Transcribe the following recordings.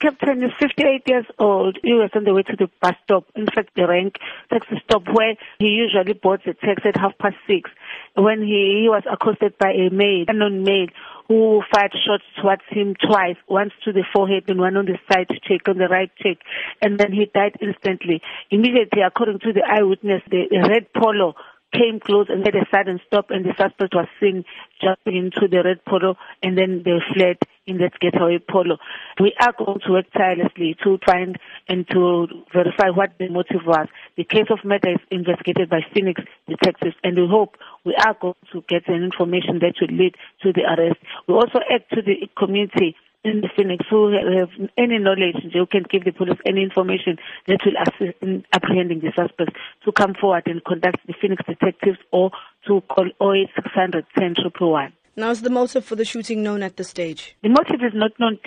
Captain is 58 years old. He was on the way to the bus stop, in fact, the rank taxi stop where he usually boards a taxi at half past six. When he, he was accosted by a male, unknown male, who fired shots towards him twice, once to the forehead and one on the side cheek, on the right cheek, and then he died instantly. Immediately, according to the eyewitness, the, the red polo came close and made a sudden stop and the suspect was seen jumping into the red polo and then they fled in that getaway polo. We are going to work tirelessly to find and to verify what the motive was. The case of murder is investigated by Phoenix detectives and we hope we are going to get an information that will lead to the arrest. We also act to the community in the Phoenix who have any knowledge, who can give the police any information that will assist in apprehending the suspects to come forward and contact the Phoenix detectives or to call 08600 101. Now, is the motive for the shooting known at this stage? The motive is not known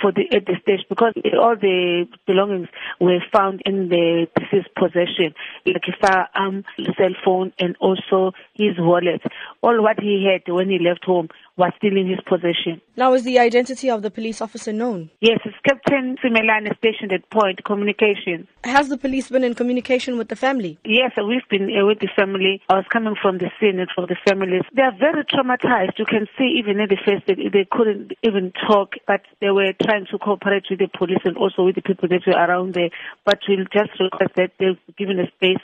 for the, at this stage because all the belongings were found in the deceased possession, like a firearm, cell phone, and also his wallet. All what he had when he left home was still in his possession. Now, is the identity of the police officer known? Yes, it's Captain Simelane stationed at Point Communications. Has the police been in communication with the family? Yes, we've been uh, with the family. I was coming from the scene and from the families. They are very traumatized. You can see even in the face that they couldn't even talk, but they were trying to cooperate with the police and also with the people that were around there. But we'll just request that they've given a space